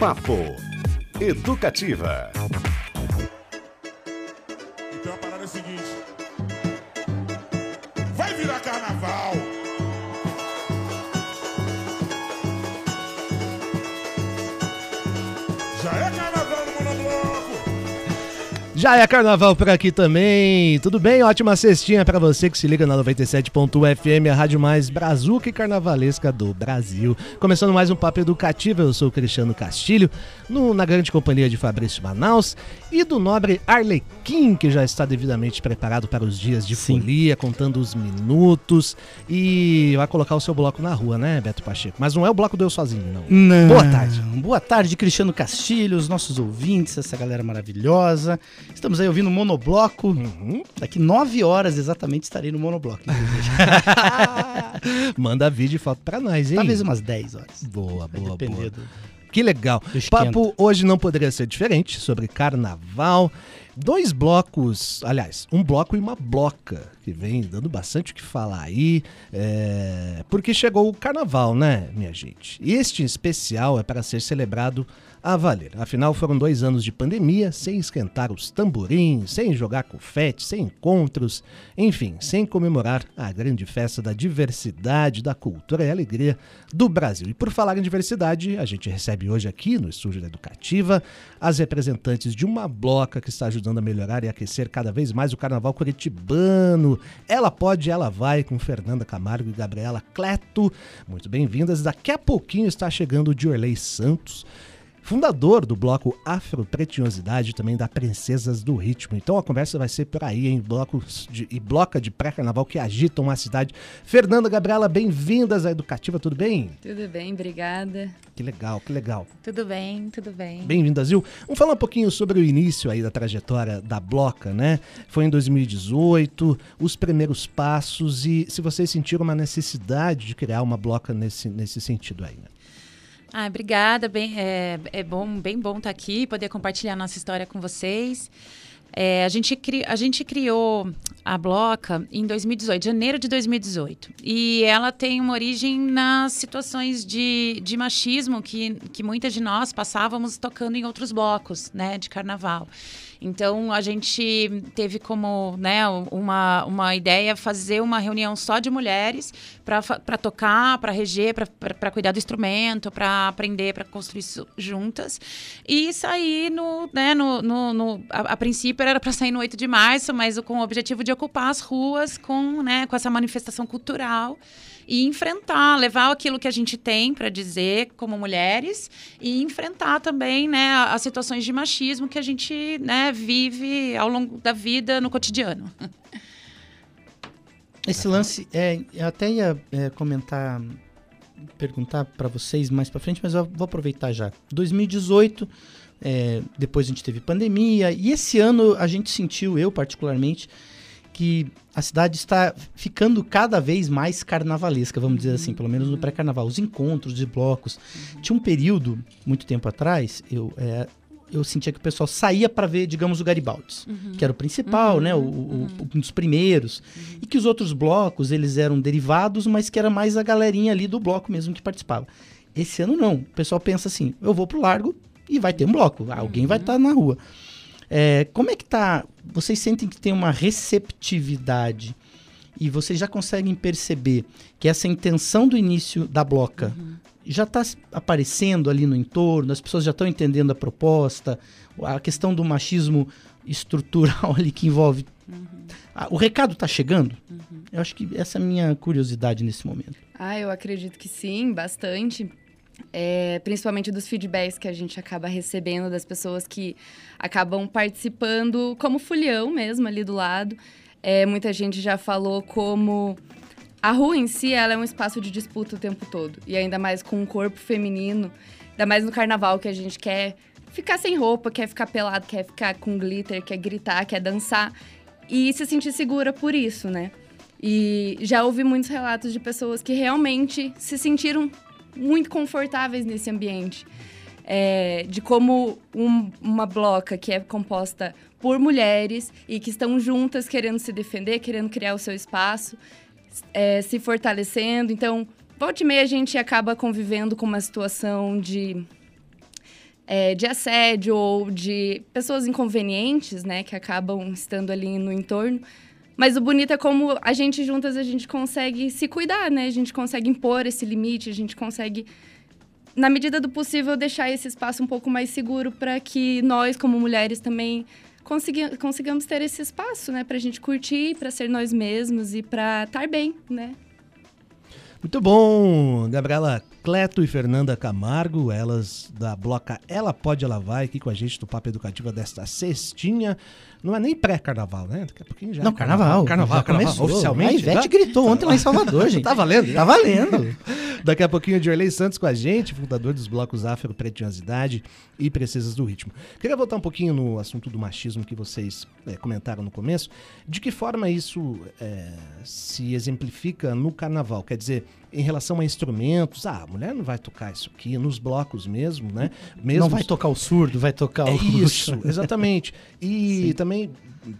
Papo Educativa. Já é carnaval por aqui também. Tudo bem? Ótima cestinha pra você que se liga na 97.1 FM, a rádio mais brazuca e carnavalesca do Brasil. Começando mais um papo educativo, eu sou o Cristiano Castilho, no- na grande companhia de Fabrício Manaus e do nobre Arlequim, que já está devidamente preparado para os dias de folia, contando os minutos e vai colocar o seu bloco na rua, né, Beto Pacheco? Mas não é o bloco do Eu Sozinho, não. Não. Boa tarde. Boa tarde, Cristiano Castilho, os nossos ouvintes, essa galera maravilhosa. Estamos aí ouvindo o Monobloco. Uhum. Daqui nove horas exatamente estarei no Monobloco. Manda vídeo e foto pra nós, hein? Talvez umas 10 horas. Boa, Vai boa, boa. do... Que legal. Papo hoje não poderia ser diferente sobre carnaval. Dois blocos, aliás, um bloco e uma bloca, que vem dando bastante o que falar aí, é, porque chegou o carnaval, né, minha gente? Este em especial é para ser celebrado a valer. Afinal, foram dois anos de pandemia, sem esquentar os tamborins, sem jogar confete, sem encontros, enfim, sem comemorar a grande festa da diversidade, da cultura e alegria do Brasil. E por falar em diversidade, a gente recebe hoje aqui no Estúdio da Educativa as representantes de uma bloca que está ajudando a melhorar e aquecer cada vez mais o carnaval curitibano. Ela pode, ela vai, com Fernanda Camargo e Gabriela Cleto. Muito bem-vindas. Daqui a pouquinho está chegando o Diorley Santos fundador do bloco Afropretinhosidade, também da Princesas do Ritmo. Então a conversa vai ser por aí, em blocos de, e bloca de pré-carnaval que agitam a cidade. Fernanda, Gabriela, bem-vindas à Educativa, tudo bem? Tudo bem, obrigada. Que legal, que legal. Tudo bem, tudo bem. Bem-vindas, Zil. Vamos falar um pouquinho sobre o início aí da trajetória da Bloca, né? Foi em 2018, os primeiros passos e se vocês sentiram uma necessidade de criar uma Bloca nesse, nesse sentido aí, né? Ah, obrigada. Bem, é, é bom, bem bom estar aqui, poder compartilhar nossa história com vocês. É, a, gente cri, a gente criou a Bloca em 2018, janeiro de 2018. E ela tem uma origem nas situações de, de machismo que, que muitas de nós passávamos tocando em outros blocos, né, de carnaval. Então a gente teve como né, uma, uma ideia fazer uma reunião só de mulheres para tocar, para reger, para cuidar do instrumento, para aprender, para construir isso juntas. E sair no. Né, no, no, no a, a, princípio era para sair no 8 de março, mas com o objetivo de ocupar as ruas com, né, com essa manifestação cultural e enfrentar, levar aquilo que a gente tem para dizer como mulheres e enfrentar também, né, as situações de machismo que a gente, né, vive ao longo da vida no cotidiano. Esse lance, é, eu até ia é, comentar, perguntar para vocês mais para frente, mas eu vou aproveitar já. 2018, é, depois a gente teve pandemia e esse ano a gente sentiu, eu particularmente, que a cidade está ficando cada vez mais carnavalesca, vamos dizer assim, pelo menos no pré-carnaval. Os encontros de blocos. Tinha um período, muito tempo atrás, eu, é, eu sentia que o pessoal saía para ver, digamos, o Garibaldi, uhum. que era o principal, uhum. né, o, o, um dos primeiros, e que os outros blocos, eles eram derivados, mas que era mais a galerinha ali do bloco mesmo que participava. Esse ano não, o pessoal pensa assim, eu vou pro largo e vai ter um bloco, alguém vai estar tá na rua. É, como é que tá? Vocês sentem que tem uma receptividade e vocês já conseguem perceber que essa intenção do início da bloca uhum. já está aparecendo ali no entorno, as pessoas já estão entendendo a proposta, a questão do machismo estrutural ali que envolve. Uhum. o recado está chegando? Uhum. Eu acho que essa é a minha curiosidade nesse momento. Ah, eu acredito que sim, bastante. É, principalmente dos feedbacks que a gente acaba recebendo das pessoas que acabam participando como fulhão mesmo ali do lado. É, muita gente já falou como a rua em si ela é um espaço de disputa o tempo todo. E ainda mais com um corpo feminino, ainda mais no carnaval que a gente quer ficar sem roupa, quer ficar pelado, quer ficar com glitter, quer gritar, quer dançar. E se sentir segura por isso, né? E já ouvi muitos relatos de pessoas que realmente se sentiram muito confortáveis nesse ambiente. É, de como um, uma bloca que é composta por mulheres e que estão juntas querendo se defender, querendo criar o seu espaço, é, se fortalecendo. Então, volta e meia a gente acaba convivendo com uma situação de, é, de assédio ou de pessoas inconvenientes, né, que acabam estando ali no entorno. Mas o bonito é como a gente juntas a gente consegue se cuidar, né? A gente consegue impor esse limite, a gente consegue na medida do possível deixar esse espaço um pouco mais seguro para que nós como mulheres também consegui consigamos ter esse espaço, né, a gente curtir, para ser nós mesmos e para estar bem, né? Muito bom, Gabriela Cleto e Fernanda Camargo, elas da bloca Ela Pode, Ela Vai, aqui com a gente do Papo Educativa desta sextinha. Não é nem pré-carnaval, né? Daqui a pouquinho já. Não, é carnaval. Carnaval, carnaval, começou. oficialmente. A Ivete tá? gritou ontem lá em Salvador, gente. Tá valendo? Tá valendo. Daqui a pouquinho, o Dirley Santos com a gente, fundador dos blocos Afro, Pretiosidade e Precisas do Ritmo. Queria voltar um pouquinho no assunto do machismo que vocês é, comentaram no começo. De que forma isso é, se exemplifica no carnaval? Quer dizer, em relação a instrumentos, ah, a mulher não vai tocar isso aqui, nos blocos mesmo, né? Mesmo Não vai tocar o surdo, vai tocar é o. isso, exatamente. E também,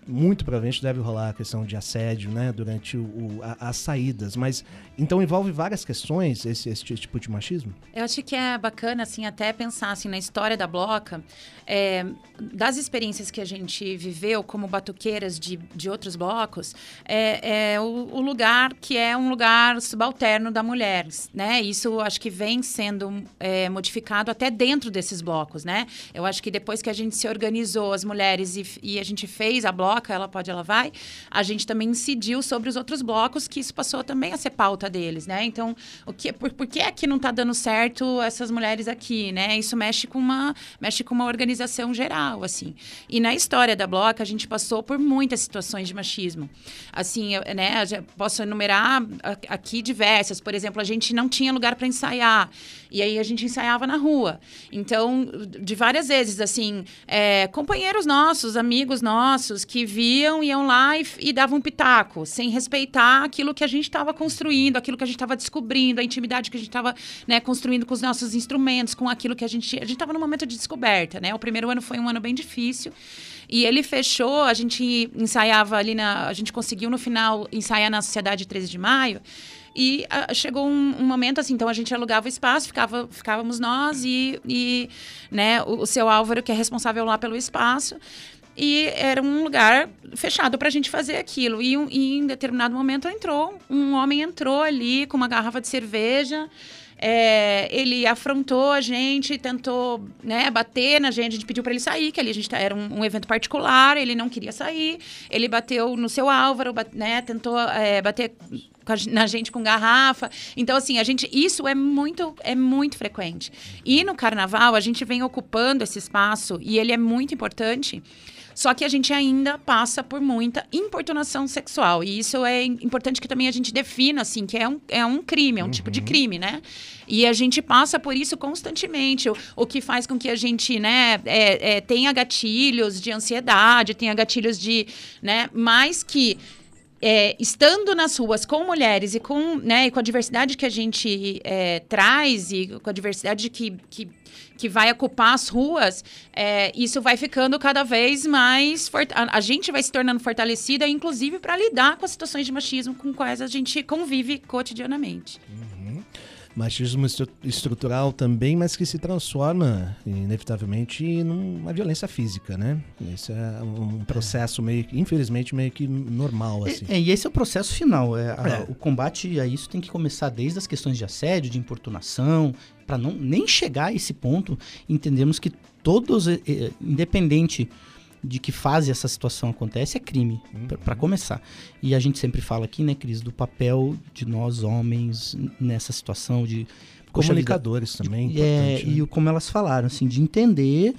muito provavelmente, deve rolar a questão de assédio, né, durante o, o- a- as saídas. Mas, então, envolve várias questões esse, esse tipo de machismo? Eu acho que é bacana, assim, até pensar assim, na história da Bloca, é, das experiências que a gente viveu como batuqueiras de, de outros blocos, é, é o, o lugar que é um lugar subalterno da mulher, né? Isso acho que vem sendo é, modificado até dentro desses blocos, né? Eu acho que depois que a gente se organizou, as mulheres, e, e a gente fez a Bloca, Ela Pode, Ela Vai, a gente também incidiu sobre os outros blocos, que isso passou também a ser pauta deles, né? Então, o que, por, por que aqui não está dando certo essas mulheres aqui, né? Isso mexe com uma, mexe com uma organização geral, assim. E na história da Bloca, a gente passou por muitas situações de machismo. Assim, eu, né? eu posso enumerar a- aqui diversas. Por exemplo, a gente não tinha lugar para ensaiar. E aí a gente ensaiava na rua. Então, de várias vezes, assim, é, companheiros nossos, amigos nossos, que viam, iam lá e, e davam um pitaco, sem respeitar aquilo que a gente estava construindo, aquilo que a gente estava descobrindo, a intimidade que a gente estava né, construindo com os nossos instrumentos, com aquilo que a gente. A gente estava num momento de descoberta, né? O primeiro ano foi um ano bem difícil. E ele fechou, a gente ensaiava ali na. A gente conseguiu no final ensaiar na Sociedade 13 de Maio. E chegou um, um momento assim, então a gente alugava o espaço, ficava, ficávamos nós e, e né, o, o seu Álvaro, que é responsável lá pelo espaço. E era um lugar fechado para a gente fazer aquilo. E, e em determinado momento entrou, um homem entrou ali com uma garrafa de cerveja. é, ele afrontou a gente, tentou né, bater na gente, a gente pediu para ele sair, que ali a gente tá- era um, um evento particular, ele não queria sair. Ele bateu no seu Álvaro, né, tentou é, bater na gente com garrafa. Então, assim, a gente. Isso é muito, é muito frequente. E no carnaval, a gente vem ocupando esse espaço e ele é muito importante. Só que a gente ainda passa por muita importunação sexual. E isso é im- importante que também a gente defina, assim, que é um, é um crime, é um tipo de crime, né? E a gente passa por isso constantemente, o, o que faz com que a gente, né, é, é, tenha gatilhos de ansiedade, tenha gatilhos de, né, mais que é, estando nas ruas com mulheres e com, né, e com a diversidade que a gente é, traz e com a diversidade que, que, que vai ocupar as ruas, é, isso vai ficando cada vez mais. A, a gente vai se tornando fortalecida, inclusive para lidar com as situações de machismo com quais a gente convive cotidianamente. Machismo estru- estrutural também, mas que se transforma, inevitavelmente, numa violência física, né? Esse é um processo meio infelizmente, meio que normal, assim. É, e esse é o processo final. é, a- É. O combate a isso tem que começar desde as questões de assédio, de importunação, para não nem chegar a esse ponto, entendemos que todos, independente de que fase essa situação acontece, é crime, para começar. E a gente sempre fala aqui, né, Cris, do papel de nós homens nessa situação de poxa vida, Comunicadores também, é, importante, né? e como elas falaram, assim, de entender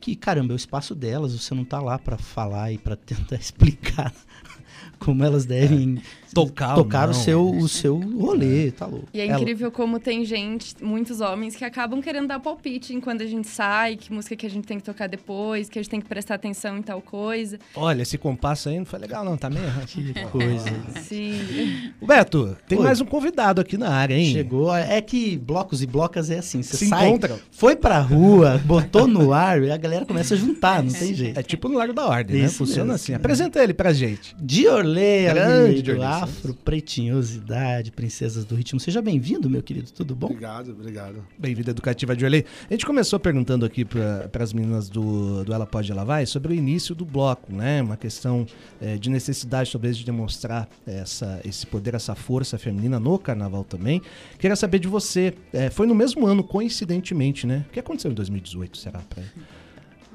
que, caramba, é o espaço delas, você não tá lá pra falar e pra tentar explicar como elas devem Tocar tocar o não, seu, é. o seu rolê, tá louco. E é Ela- incrível como tem gente, muitos homens, que acabam querendo dar palpite em quando a gente sai, que música que a gente tem que tocar depois, que a gente tem que prestar atenção em tal coisa. Olha, esse compasso aí não foi legal, não, tá meio. Que coisa. Sim. Beto, tem Oi. mais um convidado aqui na área, hein? Chegou, é que blocos e blocas é assim, você Se sai, encontram. foi pra rua, botou no ar e a galera começa a juntar, não tem jeito. É tipo no Largo da Ordem, né? Isso Funciona mesmo, assim. é. Apresenta ele pra gente. Diorley, Grande Diorley Afro Pretinhosidade, Princesas do Ritmo. Seja bem-vindo, meu querido, tudo bom? Obrigado, obrigado. Bem-vinda Educativa de Olhei. A gente começou perguntando aqui para as meninas do, do Ela Pode Ela Vai sobre o início do bloco, né? Uma questão eh, de necessidade, talvez, de demonstrar essa, esse poder, essa força feminina no carnaval também. Queria saber de você, eh, foi no mesmo ano, coincidentemente, né? O que aconteceu em 2018, será?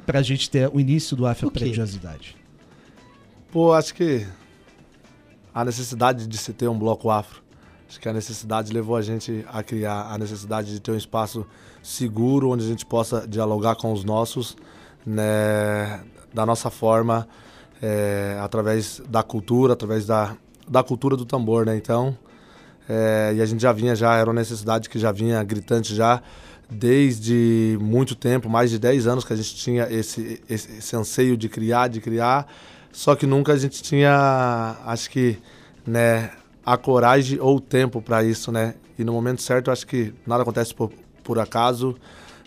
Para a gente ter o início do Afro? Pretinhosidade. Pô, acho que a necessidade de se ter um bloco afro, acho que a necessidade levou a gente a criar a necessidade de ter um espaço seguro onde a gente possa dialogar com os nossos, né, da nossa forma, é, através da cultura, através da, da cultura do tambor, né? Então, é, e a gente já vinha já, era uma necessidade que já vinha gritante já desde muito tempo, mais de 10 anos que a gente tinha esse, esse, esse anseio de criar, de criar, só que nunca a gente tinha, acho que, né, a coragem ou o tempo para isso, né? E no momento certo, acho que nada acontece por, por acaso,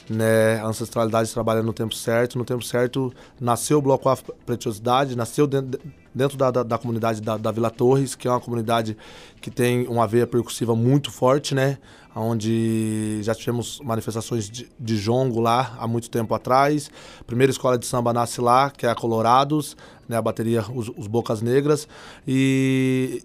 né? A ancestralidade trabalha no tempo certo, no tempo certo nasceu o Bloco Afro Preciosidade, nasceu dentro, dentro da, da, da comunidade da, da Vila Torres, que é uma comunidade que tem uma veia percussiva muito forte, né? Onde já tivemos manifestações de, de jongo lá há muito tempo atrás. Primeira escola de samba nasce lá, que é a Colorados, né? A bateria os, os Bocas Negras. E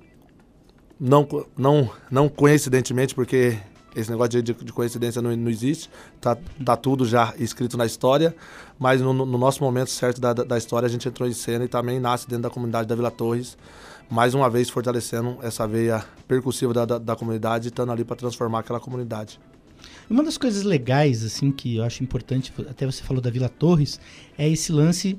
não, não, não coincidentemente, porque esse negócio de, de- coincidência não, não existe, tá, tá tudo já escrito na história, mas no, no nosso momento certo da da história a gente entrou em cena e também nasce dentro da comunidade da Vila Torres, mais uma vez fortalecendo essa veia percussiva da, da, da comunidade e estando ali para transformar aquela comunidade. Uma das coisas legais, assim, que eu acho importante, até você falou da Vila Torres, é esse lance,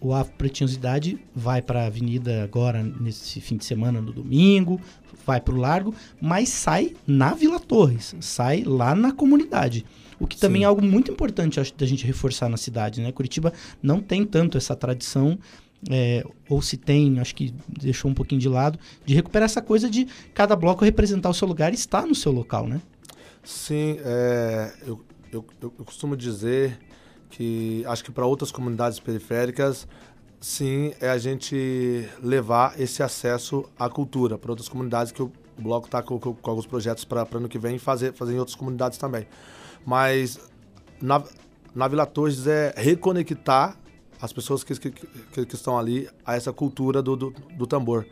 o Afro Pretinhosidade vai para a avenida agora, nesse fim de semana, no domingo, vai para o Largo, mas sai na Vila Torres, sai lá na comunidade. O que também Sim. é algo muito importante, acho, da gente reforçar na cidade, né? Curitiba não tem tanto essa tradição, é, ou se tem, acho que deixou um pouquinho de lado, de recuperar essa coisa de cada bloco representar o seu lugar e estar no seu local, né? Sim, é, eu, eu, eu costumo dizer que acho que para outras comunidades periféricas, sim, é a gente levar esse acesso à cultura para outras comunidades que o Bloco está com, com- com alguns projetos para ano que vem fazer, fazer em outras comunidades também. Mas na, na Vila Torres é reconectar as pessoas que, que, que, estão ali a essa cultura do, do, do tambor.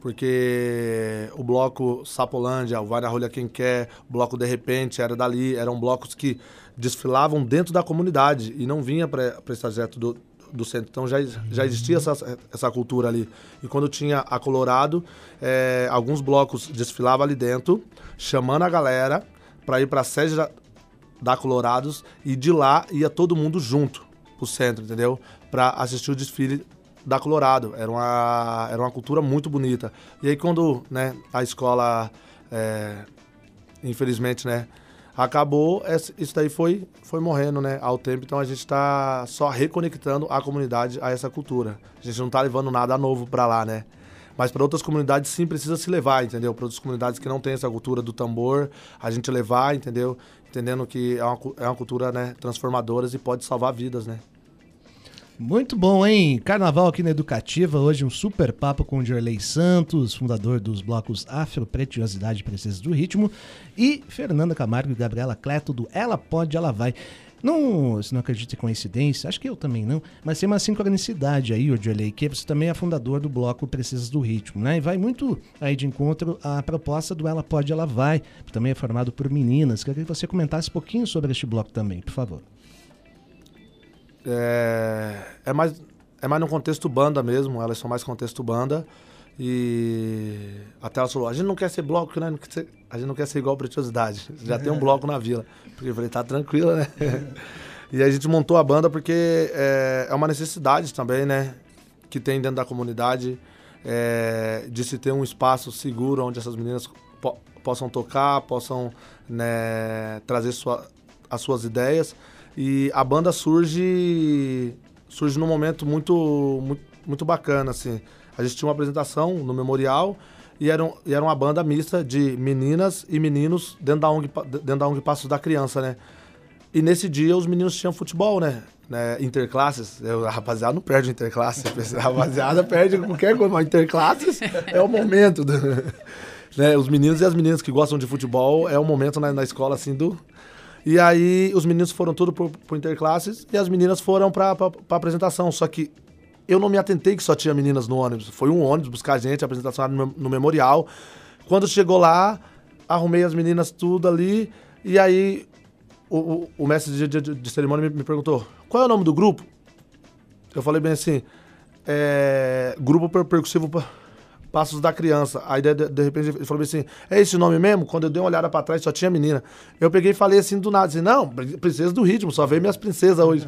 Porque o bloco Sapolândia, o Vai na Rolha Quem Quer, o bloco De Repente era dali, eram blocos que desfilavam dentro da comunidade e não vinha para esse trajeto do, do centro. Então já, já existia essa, essa cultura ali. E quando tinha a Colorado, eh, alguns blocos desfilavam ali dentro, chamando a galera para ir para a sede da, da Colorados e de lá ia todo mundo junto pro centro, entendeu? Para assistir o desfile da Colorado. Era uma, era uma cultura muito bonita. E aí quando né, a escola, é, infelizmente, né, acabou, isso daí foi, foi morrendo né, ao tempo. Então a gente está só reconectando a comunidade a essa cultura. A gente não está levando nada novo para lá, né? Mas para outras comunidades sim precisa se levar, entendeu? Para outras comunidades que não têm essa cultura do tambor, a gente levar, entendeu? Entendendo que é uma, é uma cultura né, transformadora e pode salvar vidas, né? Muito bom, hein? Carnaval aqui na Educativa. Hoje um super papo com o Dirley Santos, fundador dos blocos Afro Pretiosidade e Princesas do Ritmo, e Fernanda Camargo e Gabriela Cleto do Ela Pode, Ela Vai. Não, você não acredita em coincidência? Acho que eu também não. Mas tem uma sincronicidade aí, o Dirley, que você também é fundador do bloco Princesas do Ritmo, né? E vai muito aí de encontro à proposta do Ela Pode, Ela Vai, que também é formado por meninas. Queria que você comentasse um pouquinho sobre este bloco também, por favor. É, é mais é mais no contexto banda mesmo, elas são mais contexto banda. E até ela falou, a gente não quer ser bloco, né? Ser- a gente não quer ser igual Preciosidade. Já tem um bloco na vila. Porque eu falei, tá tranquila, né? e a gente montou a banda porque é, é uma necessidade também, né? Que tem dentro da comunidade é, de se ter um espaço seguro onde essas meninas po- possam tocar, possam né, trazer sua- as suas ideias. E a banda surge surge num momento muito, muito, muito bacana, assim. A gente tinha uma apresentação no Memorial e era, um- e era uma banda mista de meninas e meninos dentro da ONG, dentro da ONG Passos da Criança, né? E nesse dia os meninos tinham futebol, né? né, interclasses, eu, a rapaziada não perde interclasses, a rapaziada perde qualquer coisa, mas interclasses é o momento. Do, né, os meninos e as meninas que gostam de futebol, é o momento na, na escola, assim, do... E aí os meninos foram tudo pro, pro interclasses e as meninas foram pra, pra, pra apresentação, só que eu não me atentei que só tinha meninas no ônibus. Foi um ônibus buscar a gente, a apresentação era no, no memorial. Quando chegou lá, arrumei as meninas tudo ali. E aí o, o, o mestre de, de, de cerimônia me, me, perguntou: qual é o nome do grupo? Eu falei bem assim: é, Grupo per Percussivo Passos da Criança. Aí de, de, repente ele falou assim: é esse nome mesmo? Quando eu dei uma olhada pra trás só tinha menina. Eu peguei e falei assim do nada: assim, não, princesa do ritmo, só veio minhas princesas hoje.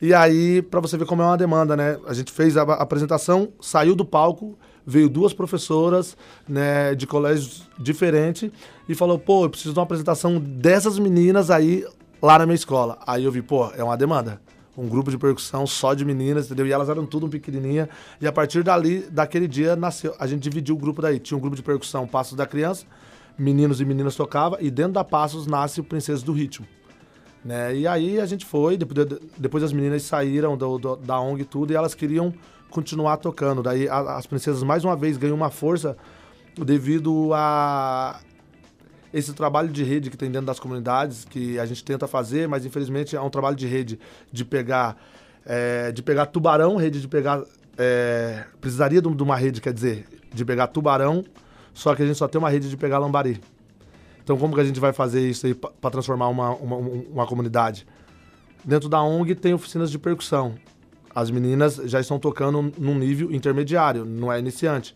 E aí, para você ver como é uma demanda, né? A gente fez a, a apresentação, saiu do palco, veio duas professoras né, de colégios diferentes e falou, pô, eu preciso de uma apresentação dessas meninas aí lá na minha escola. Aí eu vi, pô, é uma demanda. Um grupo de percussão só de meninas, entendeu? E elas eram tudo pequenininha. E a partir dali, daquele dia, nasceu. A gente dividiu o grupo daí. Tinha um grupo de percussão Passos da Criança, meninos e meninas tocava, e dentro da Passos nasce o Princesa do Ritmo. Né? E aí a gente foi, depois, depois as meninas saíram do, do, da ONG e tudo, e elas queriam continuar tocando. Daí a, as princesas mais uma vez ganham uma força devido a esse trabalho de rede que tem dentro das comunidades, que a gente tenta fazer, mas infelizmente é um trabalho de rede de pegar, é, de pegar tubarão, rede de pegar. É, precisaria de uma rede, quer dizer, de pegar tubarão, só que a gente só tem uma rede de pegar lambari. Então, como que a gente vai fazer isso aí para transformar uma, uma, uma, comunidade? Dentro da ONG tem oficinas de percussão. As meninas já estão tocando num nível intermediário, não é iniciante.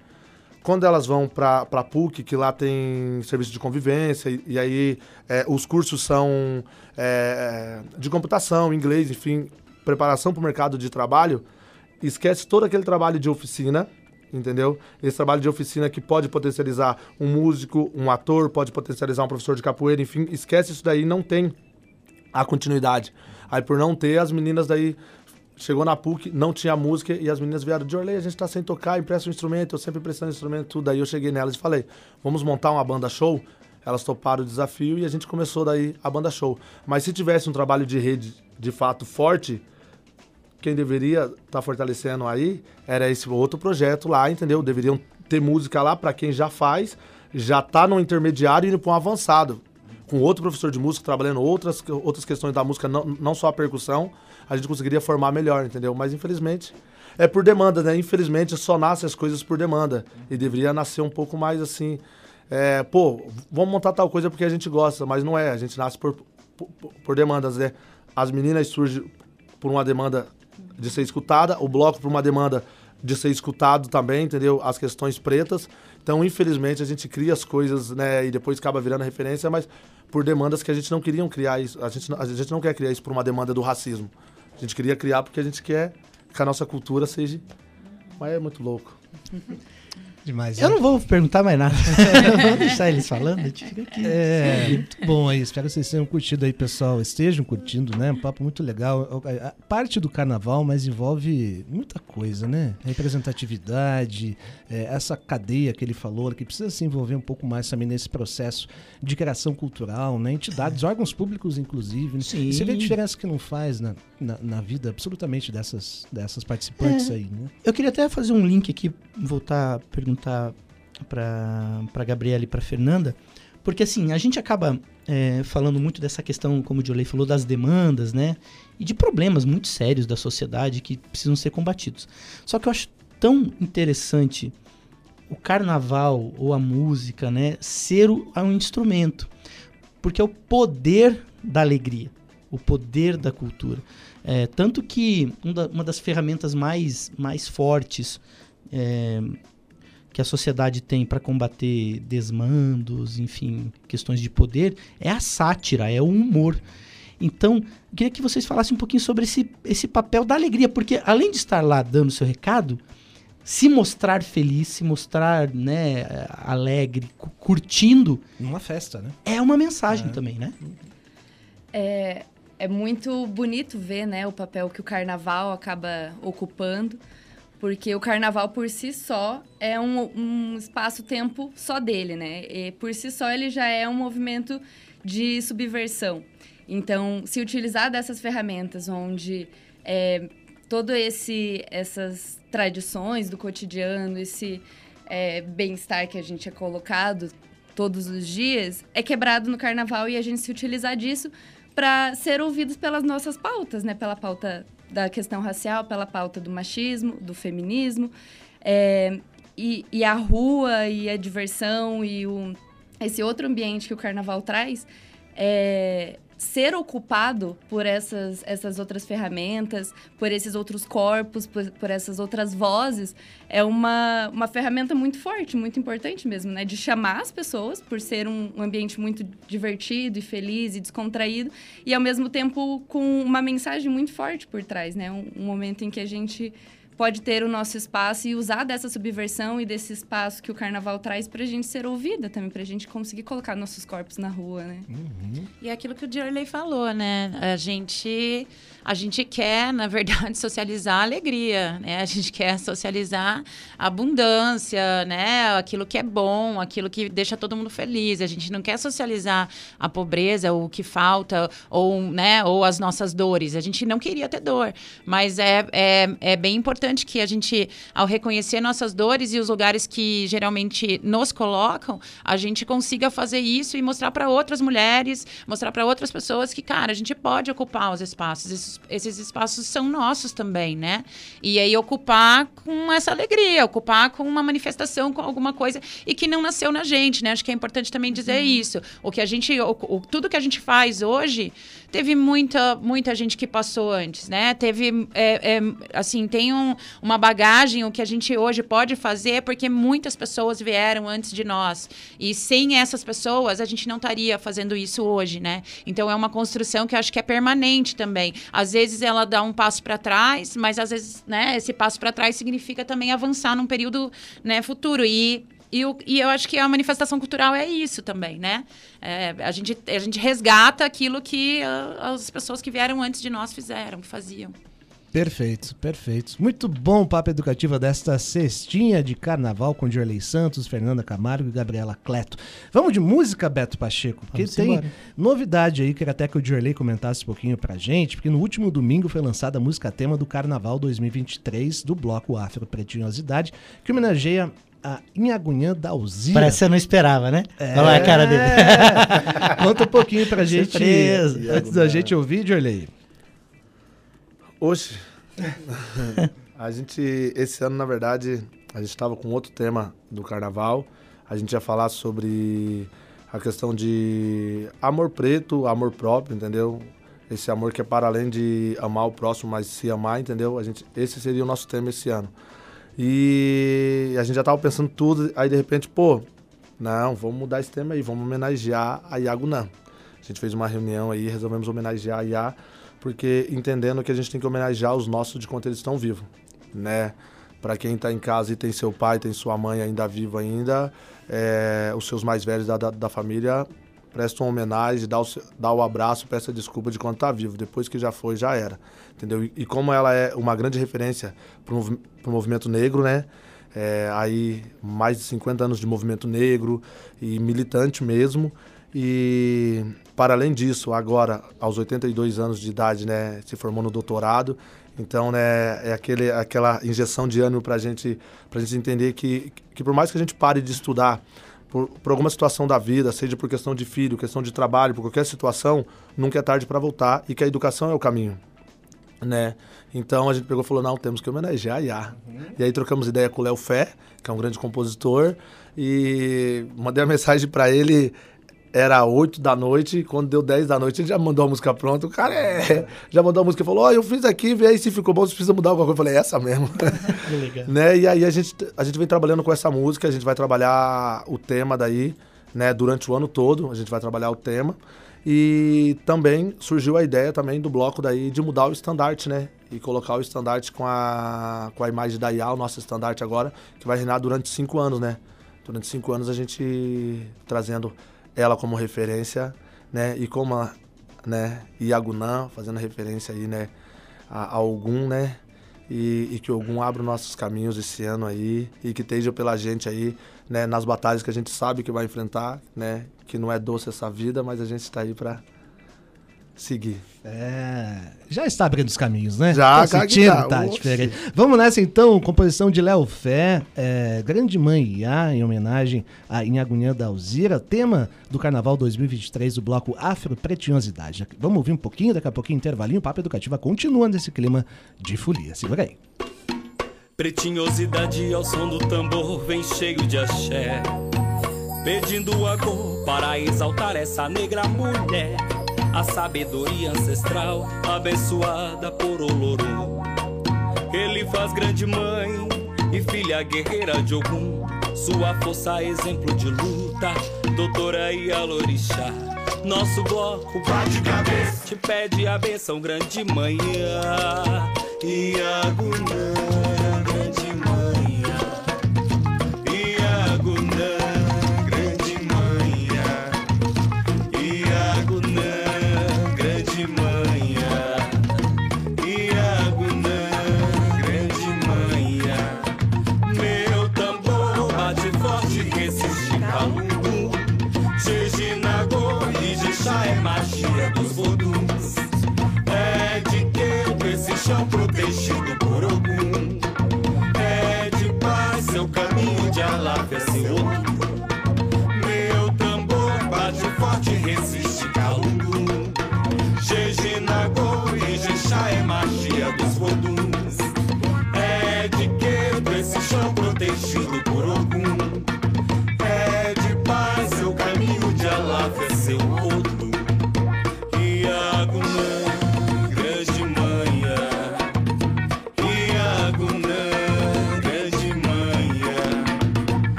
Quando elas vão para a PUC, que lá tem serviço de convivência, e, e aí é, os cursos são é, de computação, inglês, enfim, preparação para o mercado de trabalho, esquece todo aquele trabalho de oficina, entendeu? Esse trabalho de oficina que pode potencializar um músico, um ator, pode potencializar um professor de capoeira, enfim, esquece isso daí, não tem a continuidade. Aí por não ter, as meninas daí chegou na PUC, não tinha música e as meninas vieram de Orley, a gente tá sem tocar, empresta um instrumento, eu sempre emprestando instrumento, tudo. Aí eu cheguei nelas e falei, vamos montar uma banda show? Elas toparam o desafio e a gente começou daí a banda show. Mas se tivesse um trabalho de rede de fato forte, quem deveria estar tá fortalecendo aí era esse outro projeto lá, entendeu? Deveriam ter música lá para quem já faz, já tá no intermediário e indo para um avançado. Com outro professor de música trabalhando outras, outras questões da música, não, não só a percussão, a gente conseguiria formar melhor, entendeu? Mas infelizmente é por demanda, né? Infelizmente só nascem as coisas por demanda. E deveria nascer um pouco mais assim. É, pô, vamos montar tal coisa porque a gente gosta, mas não é. A gente nasce por, por, por demandas, né? As meninas surgem por uma demanda de ser escutada, o bloco por uma demanda de ser escutado também, entendeu? As questões pretas. Então, infelizmente, a gente cria as coisas, né? E depois acaba virando referência, mas por demandas que a gente não queria criar isso. A gente, a gente não quer criar isso por uma demanda do racismo. A gente queria criar porque a gente quer que a nossa cultura seja. Mas é muito louco. Demais. Eu né? não vou perguntar mais nada. vou deixar eles falando, a gente fica aqui. É, muito bom aí. Espero que vocês tenham curtido aí, pessoal. Estejam curtindo, né? Um papo muito legal. Parte do carnaval, mas envolve muita coisa, né? Representatividade, é, essa cadeia que ele falou, que precisa se envolver um pouco mais também nesse processo de criação cultural, né? Entidades, órgãos públicos, inclusive. Né? Sim. E você vê a diferença que não faz na, na, na vida absolutamente dessas, dessas participantes é. aí, né? Eu queria até fazer um link aqui, voltar a perguntar para Gabriela e para Fernanda, porque assim, a gente acaba é, falando muito dessa questão, como o Jolei falou, das demandas, né? E de problemas muito sérios da sociedade que precisam ser combatidos. Só que eu acho tão interessante o carnaval ou a música, né, ser o, um instrumento, porque é o poder da alegria, o poder da cultura. É, tanto que uma das ferramentas mais, mais fortes é, que a sociedade tem para combater desmandos, enfim, questões de poder, é a sátira, é o humor. Então, eu queria que vocês falassem um pouquinho sobre esse, esse papel da alegria, porque além de estar lá dando seu recado, se mostrar feliz, se mostrar né, alegre, curtindo. Uma festa, né? É uma mensagem é. também, né? É, é muito bonito ver né, o papel que o carnaval acaba ocupando. Porque o carnaval por si só é um, um espaço-tempo só dele, né? E por si só ele já é um movimento de subversão. Então, se utilizar dessas ferramentas onde é, todo esse essas tradições do cotidiano, esse é, bem-estar que a gente é colocado todos os dias, é quebrado no carnaval e a gente se utilizar disso para ser ouvidos pelas nossas pautas, né? Pela pauta da questão racial, pela pauta do machismo, do feminismo. É, e, e, a rua e a diversão e o, esse outro ambiente que o carnaval traz é, ser ocupado por essas, essas outras ferramentas, por esses outros corpos, por, por, essas outras vozes, é uma, uma ferramenta muito forte, muito importante mesmo, né? De chamar as pessoas, por ser um, um ambiente muito divertido e feliz e descontraído, e ao mesmo tempo com uma mensagem muito forte por trás, né? um, um momento em que a gente pode ter o nosso espaço e usar dessa subversão e desse espaço que o carnaval traz para a gente ser ouvida também, para a gente conseguir colocar nossos corpos na rua, né? Uhum. E é aquilo que o Dirley falou, né? A gente a gente quer, na verdade, socializar a alegria, né? A gente quer socializar a abundância, né? Aquilo que é bom, aquilo que deixa todo mundo feliz. A gente não quer socializar a pobreza, o que falta, ou, né? ou as nossas dores. A gente não queria ter dor, mas é, é, é bem importante que a gente, ao reconhecer nossas dores e os lugares que geralmente nos colocam, a gente consiga fazer isso e mostrar para outras mulheres, mostrar para outras pessoas que, cara, a gente pode ocupar os espaços. Esses esses, espaços são nossos também, né? E aí ocupar com essa alegria, ocupar com uma manifestação, com alguma coisa e que não nasceu na gente, né? Acho que é importante também dizer uhum. isso. O que a gente, o, o, tudo que a gente faz hoje teve muita, muita gente que passou antes, né? Teve, é, é, assim, tem um, uma bagagem, o que a gente hoje pode fazer, porque muitas pessoas vieram antes de nós. E sem essas pessoas, a gente não estaria fazendo isso hoje, né? Então, é uma construção que eu acho que é permanente também. Às vezes, ela dá um passo para trás, mas às vezes, né, esse passo para trás significa também avançar num período né, futuro. E e, o, e eu acho que a manifestação cultural é isso também, né? É, a, gente, a gente resgata aquilo que a, as pessoas que vieram antes de nós fizeram, que faziam. Perfeito, perfeito. Muito bom o papo educativo desta cestinha de carnaval com Dirley Santos, Fernanda Camargo e Gabriela Cleto. Vamos de música, Beto Pacheco, porque Vamos tem embora. novidade aí, queria até que o Dirley comentasse um pouquinho pra gente, porque no último domingo foi lançada a música tema do Carnaval 2023 do Bloco Afro Pretinhosidade, que homenageia a Inhagunhã da Alzira. Parece que você não esperava, né? É... Olha lá a cara dele. Conta um pouquinho pra gente, Surpresa. antes da gente ouvir, Jorley. Hoje, a gente, esse ano, na verdade, a gente estava com outro tema do carnaval. A gente ia falar sobre a questão de amor preto, amor próprio, entendeu? Esse amor que é para além de amar o próximo, mas se amar, entendeu? A gente, esse seria o nosso tema esse ano. E a gente já tava pensando tudo, aí de repente, pô, não, vamos mudar esse tema aí, vamos homenagear a Iago Nan. A gente fez uma reunião aí, resolvemos homenagear a Ia, porque entendendo que a gente tem que homenagear os nossos de quando eles estão vivos, né? Para quem está em casa e tem seu pai, tem sua mãe ainda viva ainda, é, os seus mais velhos da, da, da família, presta uma homenagem, dá o, dá o abraço, peça desculpa de quando está vivo. Depois que já foi, já era. Entendeu? E, e como ela é uma grande referência para o movimento negro, né? É, aí mais de 50 anos de movimento negro e militante mesmo. E para além disso, agora aos 82 anos de idade, né, se formou no doutorado. Então, né, é aquele, aquela injeção de ânimo para gente, a gente entender que, que por mais que a gente pare de estudar por, por, alguma situação da vida, seja por questão de filho, questão de trabalho, por qualquer situação, nunca é tarde para voltar e que a educação é o caminho, né? Então a gente pegou e falou, não, temos que homenagear a Iá. Uhum. E aí trocamos ideia com o Léo Fé, que é um grande compositor, e mandei uma mensagem para ele era 8 da noite, quando deu 10 da noite, ele já mandou a música pronta. O cara é, já mandou a música e falou: Ó, oh, eu fiz aqui, vê aí se ficou bom, você precisa mudar alguma coisa. Eu falei: é essa mesmo. né? E aí a gente, a gente vem trabalhando com essa música, a gente vai trabalhar o tema daí, né, durante o ano todo, a gente vai trabalhar o tema. E também surgiu a ideia também do bloco daí de mudar o estandarte, né? E colocar o estandarte com a, com a imagem da IA, o nosso estandarte agora, que vai reinar durante cinco anos, né? Durante cinco anos a gente trazendo ela como referência, né? E como a, né, Iagunã, fazendo referência aí, né, a, a né? E, e, que Ogum abra os nossos caminhos esse ano aí e que esteja pela gente aí, né, nas batalhas que a gente sabe que vai enfrentar, né? Que não é doce essa vida, mas a gente está aí para seguir. É. Já está abrindo os caminhos, né? Já, Tô cara, que sentindo, tá. tá diferente. Vamos nessa então, composição de Léo Fé, é, Grande Mãe Iá, em homenagem a Inhagunhã da Alzira, tema do Carnaval 2023 do bloco Afro Pretinhosidade. Vamos ouvir um pouquinho, daqui a pouquinho intervalinho, o Papo Educativa continua nesse clima de folia. Segura aí. Pretinhosidade ao som do tambor vem cheio de axé Pedindo a cor para exaltar essa negra mulher A sabedoria ancestral abençoada por Olorô Ele faz grande mãe e filha guerreira de Ogum. Sua força exemplo de luta, doutora e alorixá. Nosso bloco bate cabeça, te pede a benção grande mãe. Iagunã, grande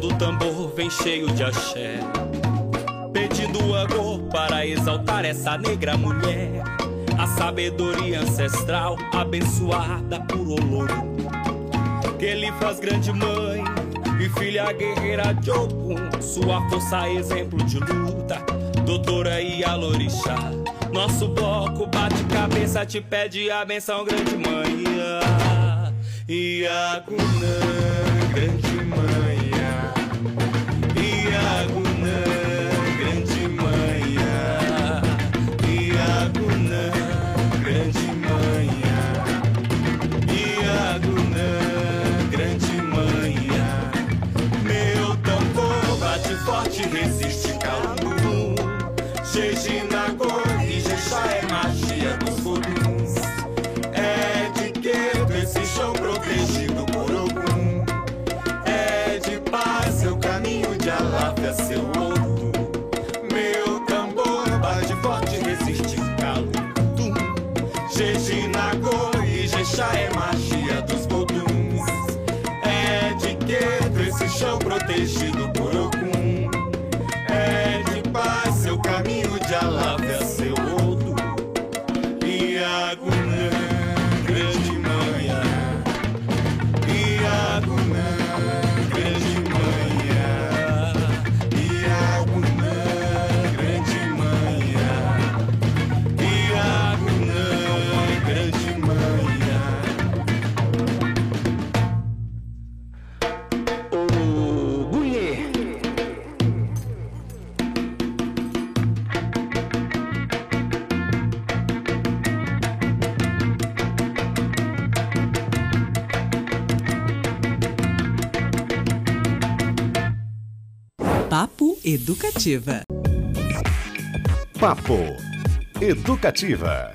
do tambor vem cheio de axé. Pedindo agor para exaltar essa negra mulher. A sabedoria ancestral abençoada por Oloro Que ele faz grande mãe e filha guerreira de Ogum. Sua força exemplo de luta, doutora e alorixá. Nosso bloco bate cabeça, te pede a benção grande mãe. Iagunã, grande she Educativa. Papo Educativa.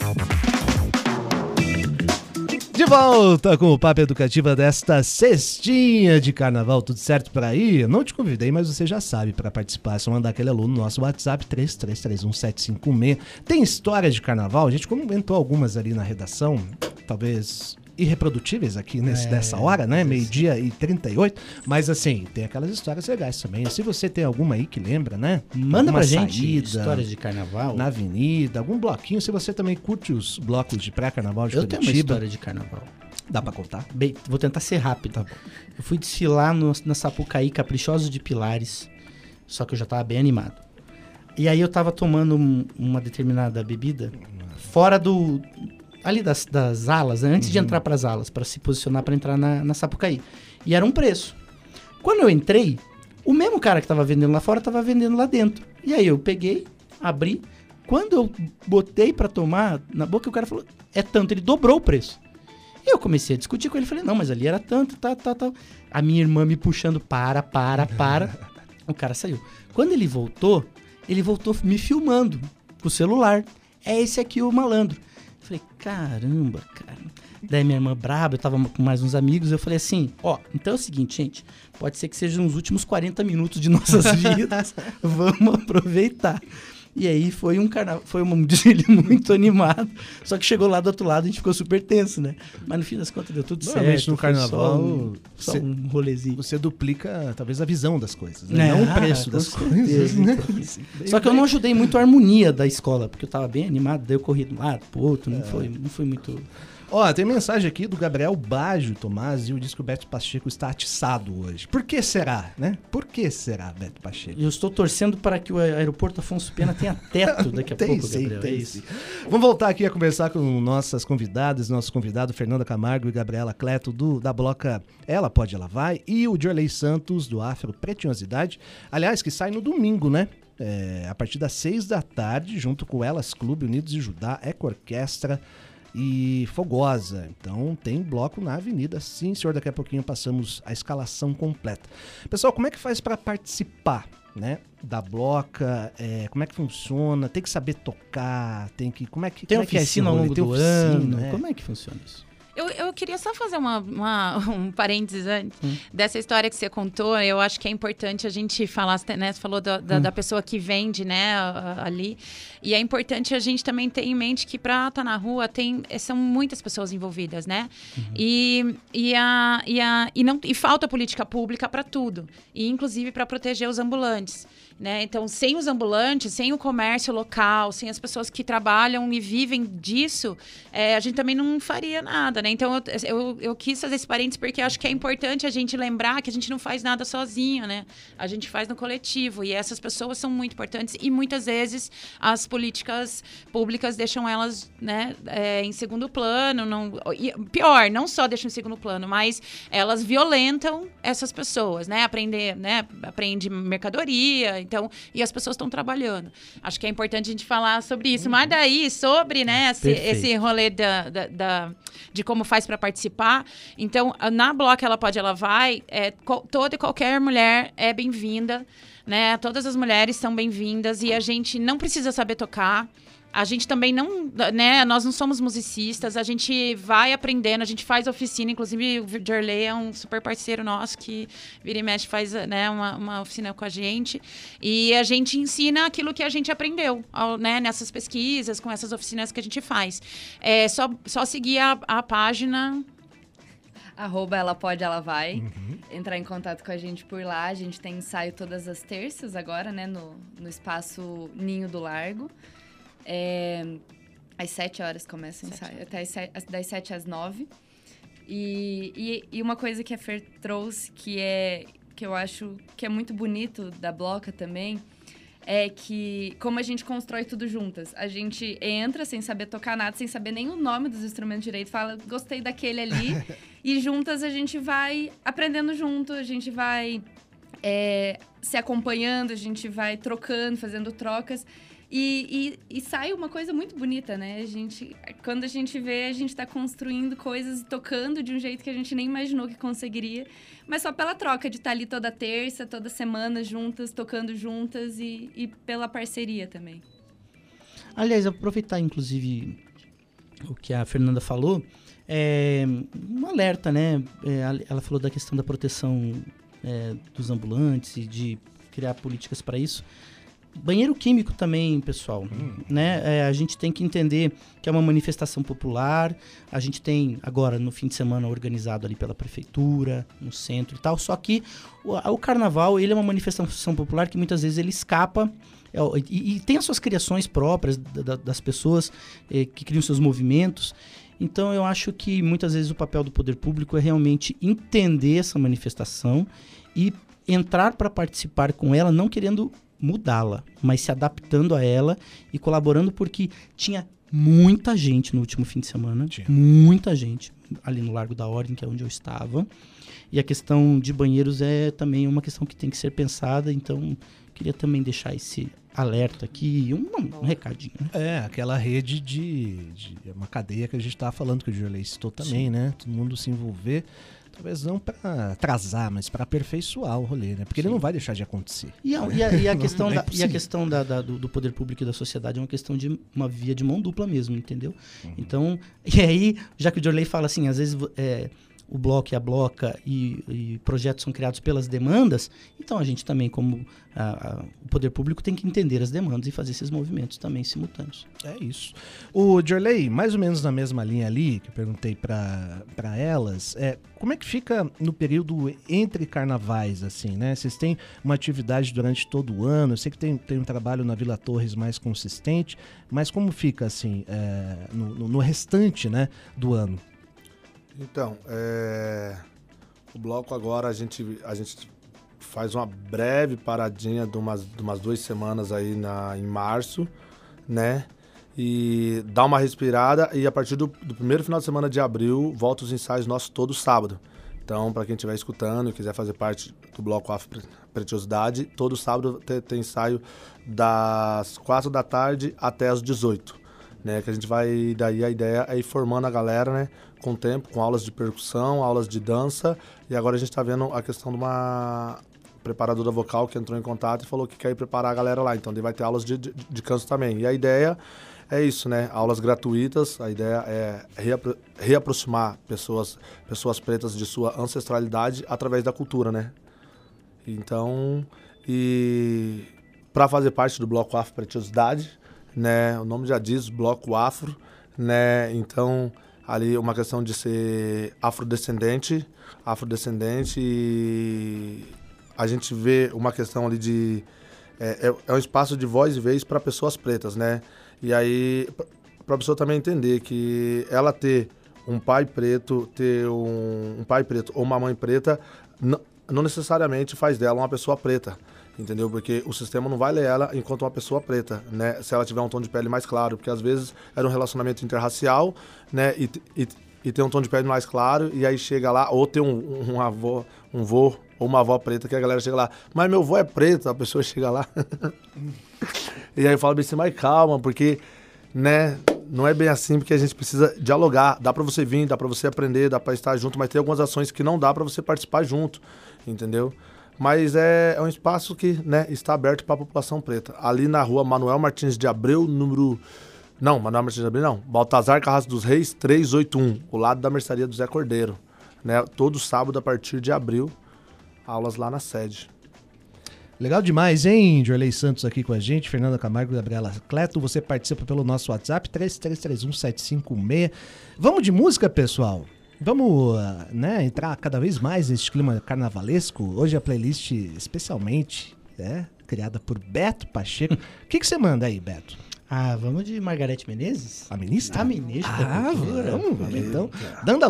De volta com o Papo Educativa desta cestinha de carnaval, tudo certo por aí? Eu não te convidei, mas você já sabe, para participar é só mandar aquele aluno no nosso WhatsApp 33317516. Tem histórias de carnaval, a gente comentou algumas ali na redação, talvez irreprodutíveis aqui nesse, É, nessa hora, né? Meio-dia e 38, mas assim, tem aquelas histórias legais também. Se você tem alguma aí que lembra, né? Manda Alguma pra gente saída histórias de carnaval. na avenida, algum bloquinho, se você também curte os blocos de pré-carnaval de Eu tenho uma Curitiba, história de carnaval. dá pra contar? Bem, vou tentar ser rápido. Eu fui desfilar no- na Sapucaí, Caprichosos de Pilares, só que eu já tava bem animado. E aí eu tava tomando um- uma determinada bebida fora do... ali das, das alas, né? antes de entrar para as alas, para se posicionar para entrar na, na Sapucaí. E era um preço. Quando eu entrei, o mesmo cara que tava vendendo lá fora tava vendendo lá dentro. E aí eu peguei, abri. Quando eu botei para tomar na boca, o cara falou: é tanto, ele dobrou o preço. E eu comecei a discutir com ele, falei: não, mas ali era tanto, tá, tá, tá. A minha irmã me puxando: para, para, para. o cara saiu. Quando ele voltou, ele voltou me filmando com o celular. É esse aqui o malandro. Eu falei: caramba, cara. Daí minha irmã braba, eu tava com mais uns amigos, eu falei assim, ó, então é o seguinte, gente, pode ser que sejam os últimos 40 minutos de nossas vidas, vamos aproveitar. E aí foi um carnaval, foi um desfile muito animado, só que chegou lá do outro lado a gente ficou super tenso, né? Mas no fim das contas deu tudo Normalmente certo. no carnaval, Só um, só cê- um rolezinho. Você duplica, talvez, a visão das coisas, né? É, não o preço das coisas, né? Só que eu não ajudei muito a harmonia da escola, porque eu tava bem animado, daí eu corri de um lado pro outro, É. não, foi, não foi muito... Ó, tem mensagem aqui do Gabriel Baggio Tomás e diz que o Beto Pacheco está atiçado hoje. Por que será, né? Por que será, Beto Pacheco? Eu estou torcendo para que o aeroporto Afonso Pena tenha teto daqui a Tem pouco, sim, Gabriel. tem é isso. sim. Vamos voltar aqui a conversar com nossas convidadas, nosso convidado Fernanda Camargo e Gabriela Cleto do, da Bloca Ela Pode Ela Vai e o Jorley Santos do Afro Pretinhosidade. Aliás, que sai no domingo, né? É, a partir das seis da tarde, junto com Elas Clube Unidos de Judá, Eco Orquestra e Fogosa. Então tem bloco na avenida. Sim, senhor, daqui a pouquinho passamos a escalação completa. Pessoal, como é que faz para participar? Né, da bloca, é, como é que funciona? Tem que saber tocar, tem que. Como é que Tem como é que é oficina ao rolê? longo Tem do oficina, ano? é. Como é que funciona isso? Eu, eu queria só fazer uma, uma- um parênteses antes Hum. dessa história que você contou. Eu acho que é importante a gente falar, né? Você falou da, da, Hum. da pessoa que vende, né, ali. E é importante a gente também ter em mente que para estar na rua tem, eh, são muitas pessoas envolvidas, né? Uhum. E, e, a, e, a, e, não, e falta política pública para tudo. E inclusive para proteger os ambulantes. Né? Então, sem os ambulantes, sem o comércio local, sem as pessoas que trabalham e vivem disso, eh, a gente também não faria nada, né? Então, eu, eu, eu quis fazer esse parênteses porque acho que é importante a gente lembrar que a gente não faz nada sozinho, né? A gente faz no coletivo. E essas pessoas são muito importantes e muitas vezes as políticas públicas deixam elas né, eh, em segundo plano. Não, e pior, não só deixam em segundo plano, mas elas violentam essas pessoas, né? Né? Aprende mercadoria, então, e as pessoas estão trabalhando. Acho que é importante a gente falar sobre isso. Mas daí, sobre, né, esse, esse rolê da, da- da- de como faz para participar. Então, na Bloco Ela Pode, Ela Vai, é, toda e qualquer mulher é bem-vinda, né? Todas as mulheres são bem-vindas e a gente não precisa saber tocar. A gente também não, né? Nós não somos musicistas, a gente vai aprendendo, a gente faz oficina, inclusive o Jorley é um super parceiro nosso que vira e mexe faz né, uma, uma oficina com a gente. E a gente ensina aquilo que a gente aprendeu, ao- né, nessas pesquisas, com essas oficinas que a gente faz. É só, só seguir a, a página. Arroba ela pode, ela vai. Entrar em contato com a gente por lá. A gente tem ensaio todas as terças agora, né? No, no espaço Ninho do Largo. É, às 7 horas começa o ensaio. Até das 7 às 9. E, e, e uma coisa que a Fer trouxe, que é que eu acho que é muito bonito da Bloca também, é que como a gente constrói tudo juntas. A gente entra sem saber tocar nada, sem saber nem o nome dos instrumentos direito, fala, gostei daquele ali. e juntas a gente vai aprendendo junto, a gente vai é, se acompanhando, a gente vai trocando, fazendo trocas. E, e- e sai uma coisa muito bonita, né? A gente, quando a gente vê, a gente está construindo coisas e tocando de um jeito que a gente nem imaginou que conseguiria. Mas só pela troca de estar ali toda terça, toda semana juntas, tocando juntas e, e pela parceria também. Aliás, aproveitar, inclusive, o que a Fernanda falou, é um alerta, né? É, ela falou da questão da proteção é, dos ambulantes e de criar políticas para isso. Banheiro químico também, pessoal, né? É, a gente tem que entender que é uma manifestação popular. A gente tem agora no fim de semana organizado ali pela prefeitura, no centro e tal. Só que o, o carnaval ele é uma manifestação popular que muitas vezes ele escapa é, e, e tem as suas criações próprias da- da- das pessoas eh, que criam seus movimentos. Então eu acho que muitas vezes o papel do poder público é realmente entender essa manifestação e entrar para participar com ela, não querendo mudá-la, mas se adaptando a ela e colaborando porque tinha muita gente no último fim de semana. Tinha. Muita gente ali no Largo da Ordem, que é onde eu estava. E a questão de banheiros é também uma questão que tem que ser pensada, então queria também deixar esse alerta aqui, um, um recadinho. Né? É, aquela rede de, de- é uma cadeia que a gente tava falando que o Jorley citou também, né? Todo mundo se envolver, talvez não para atrasar, mas para aperfeiçoar o rolê, né? Porque ele não vai deixar de acontecer. E a, e a- e a questão, é da, e a questão da- da- do, do poder público e da sociedade é uma questão de uma via de mão dupla mesmo, entendeu? Então, e aí, já que o Jorley fala assim, às vezes é, o bloco e a bloca e, e projetos são criados pelas demandas, então a gente também, como a- a- o poder público, tem que entender as demandas e fazer esses movimentos também simultâneos. É isso. O Jorley, mais ou menos na mesma linha ali, que eu perguntei pra elas, é, como é que fica no período entre carnavais, assim, né? Vocês têm uma atividade durante todo o ano, eu sei que tem, tem um trabalho na Vila Torres mais consistente, mas como fica, assim, é, no, no- no restante, né, do ano? Então, é, o bloco agora a gente, a gente faz uma breve paradinha de umas, de umas duas semanas aí na, em março, né? E dá uma respirada e a partir do, do primeiro final de semana de abril volta os ensaios nossos todo sábado. Então, para quem estiver escutando e quiser fazer parte do bloco Afro Pre- Pretiosidade, todo sábado tem, tem ensaio das 4 da tarde até as 18 né? Que a gente vai, daí a ideia é ir formando a galera, né? Com o tempo, com aulas de percussão, aulas de dança. E agora a gente tá vendo a questão de uma preparadora vocal que entrou em contato e falou que quer ir preparar a galera lá. Então vai ter aulas de, de, de canto também. E a ideia é isso, né? Aulas gratuitas. A ideia é reapro- reaproximar pessoas, pessoas pretas de sua ancestralidade através da cultura, né? Então, e para fazer parte do bloco Afro Pretiosidade, né? O nome já diz bloco Afro, né? Então, ali uma questão de ser afrodescendente, afrodescendente e a gente vê uma questão ali de é, é, é um espaço de voz e vez para pessoas pretas, né? E aí para a pessoa também entender que ela ter um pai preto, ter um, um pai preto ou uma mãe preta, não, não necessariamente faz dela uma pessoa preta, entendeu? Porque o sistema não vai ler ela enquanto uma pessoa preta, né? Se ela tiver um tom de pele mais claro, porque às vezes era um relacionamento interracial, né? E, e, e tem um tom de pele mais claro, e aí chega lá, ou tem um, um avô, um vô ou uma avó preta, que a galera chega lá, mas meu vô é preto, a pessoa chega lá. e aí eu falo assim, mas calma, porque, né, não é bem assim, porque a gente precisa dialogar. Dá pra você vir, dá pra você aprender, dá pra estar junto, mas tem algumas ações que não dá pra você participar junto, entendeu? Mas é, é um espaço que né, está aberto para a população preta. Ali na rua Manuel Martins de Abreu, número. Não, Manuel Martins de Abreu não. Baltazar Carrasco dos Reis, 381, o lado da mercearia do Zé Cordeiro. Né? Todo sábado a partir de abril, aulas lá na sede. Legal demais, hein? Jorley Santos aqui com a gente, Fernanda Camargo Gabriela Cleto. Você participa pelo nosso WhatsApp, 3331-756. Vamos de música, pessoal? Vamos ah, né, entrar cada vez mais nesse clima carnavalesco. Hoje a playlist especialmente né, criada por Beto Pacheco. O que, que você manda aí, Beto? Ah, vamos de Margarete Menezes? A ministra? A ministra Ah, vamos, vamos então. Danda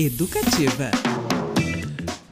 Educativa.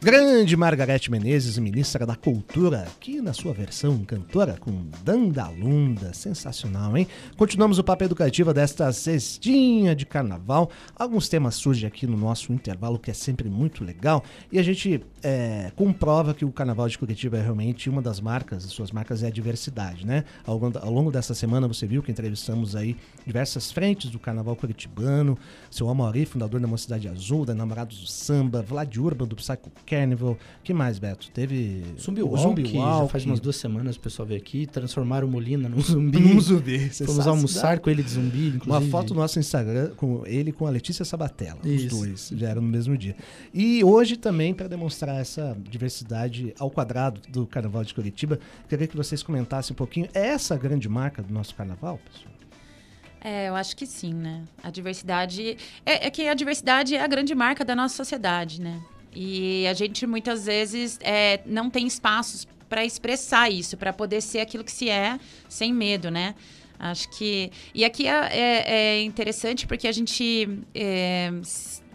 Grande Margarete Menezes, ministra da Cultura, aqui na sua versão cantora com Dandalunda, sensacional, hein? Continuamos o papo educativo desta cestinha de carnaval. Alguns temas surgem aqui no nosso intervalo, que é sempre muito legal, e a gente é, comprova que o Carnaval de Curitiba é realmente uma das marcas, as suas marcas é a diversidade, né? Ao, longo- ao longo dessa semana você viu que entrevistamos aí diversas frentes do Carnaval Curitibano, seu Amaury, fundador da Mocidade Azul, da Namorados do Samba, Vlad Urban do Psycho Carnival, que mais, Beto? Teve Zumbi Walk, Zumbi Walk. Faz umas duas semanas o pessoal veio aqui, transformaram o Molina num zumbi. Num zumbi, Fomos almoçar com ele de zumbi, inclusive. Uma foto no nosso Instagram com ele com a Letícia Sabatella. Isso. Os dois já eram no mesmo dia. E hoje também, para demonstrar essa diversidade ao quadrado do Carnaval de Curitiba, queria que vocês comentassem um pouquinho. É essa a grande marca do nosso carnaval, pessoal? É, eu acho que sim, né? A diversidade. É, é que a diversidade é a grande marca da nossa sociedade, né? E a gente muitas vezes é, não tem espaços para expressar isso, para poder ser aquilo que se é, sem medo, né? Acho que. E aqui é, é- é interessante porque a gente. é,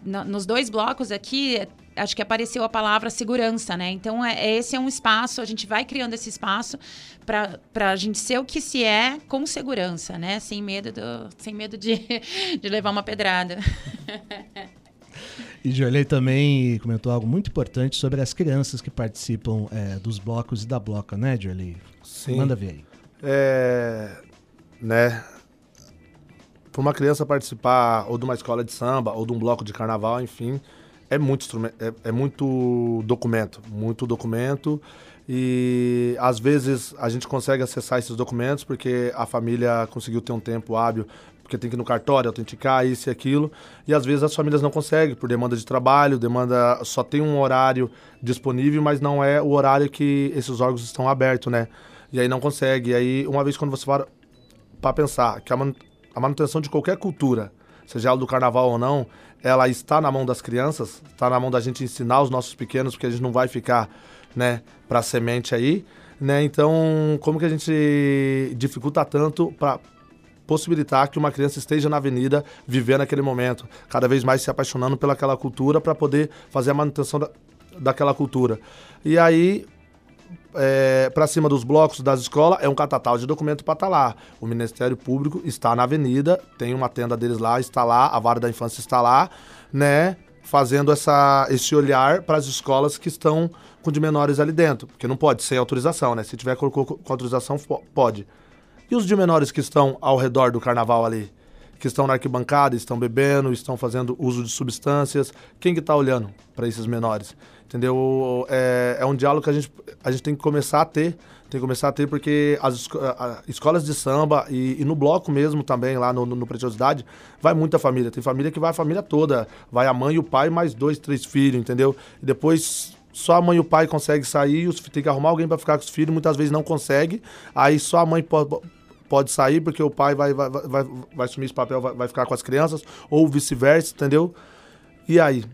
nos dois blocos aqui, acho que apareceu a palavra segurança, né? Então, é, é- esse é um espaço, a gente vai criando esse espaço para a gente ser o que se é com segurança, né? Sem medo, do, sem medo de, de levar uma pedrada. E Jorley também comentou algo muito importante sobre as crianças que participam é, dos blocos e da bloca, né, Jorley? Sim. Manda ver aí. É, né? Para uma criança participar ou de uma escola de samba ou de um bloco de carnaval, enfim, é muito é, é muito documento, muito documento e às vezes a gente consegue acessar esses documentos porque a família conseguiu ter um tempo hábil, porque tem que ir no cartório autenticar isso e aquilo, e às vezes as famílias não conseguem por demanda de trabalho, demanda só tem um horário disponível, mas não é o horário que esses órgãos estão abertos, né? E aí não consegue. E aí, uma vez quando você para para pensar que a, manu- a manutenção de qualquer cultura, seja ela do carnaval ou não, ela está na mão das crianças, está na mão da gente ensinar os nossos pequenos, porque a gente não vai ficar, né, para semente aí, né? Então, como que a gente dificulta tanto para possibilitar que uma criança esteja na avenida vivendo aquele momento, cada vez mais se apaixonando pelaquela cultura para poder fazer a manutenção da, daquela cultura. E aí é, para cima dos blocos das escolas é um catatal de documento para estar lá. O Ministério Público está na avenida, tem uma tenda deles lá, está lá, a vara da infância está lá, né? Fazendo essa, esse olhar para as escolas que estão com de menores ali dentro. Porque não pode, sem autorização, né? Se tiver com, com- autorização, pode. E os de menores que estão ao redor do carnaval ali? Que estão na arquibancada, estão bebendo, estão fazendo uso de substâncias. Quem que está olhando para esses menores? Entendeu? É, é um diálogo que a gente, a gente tem que começar a ter. Tem que começar a ter porque as escolas de samba e, e no bloco mesmo também, lá no, no, no Preciosidade, vai muita família. Tem família que vai a família toda. Vai a mãe e o pai, mais dois, três filhos, entendeu? E depois só a mãe e o pai conseguem sair, tem que arrumar alguém para ficar com os filhos, muitas vezes não consegue. Aí só a mãe pode, pode sair porque o pai vai, vai, vai, vai, assumir esse papel, vai, vai ficar com as crianças, ou vice-versa, entendeu? E aí?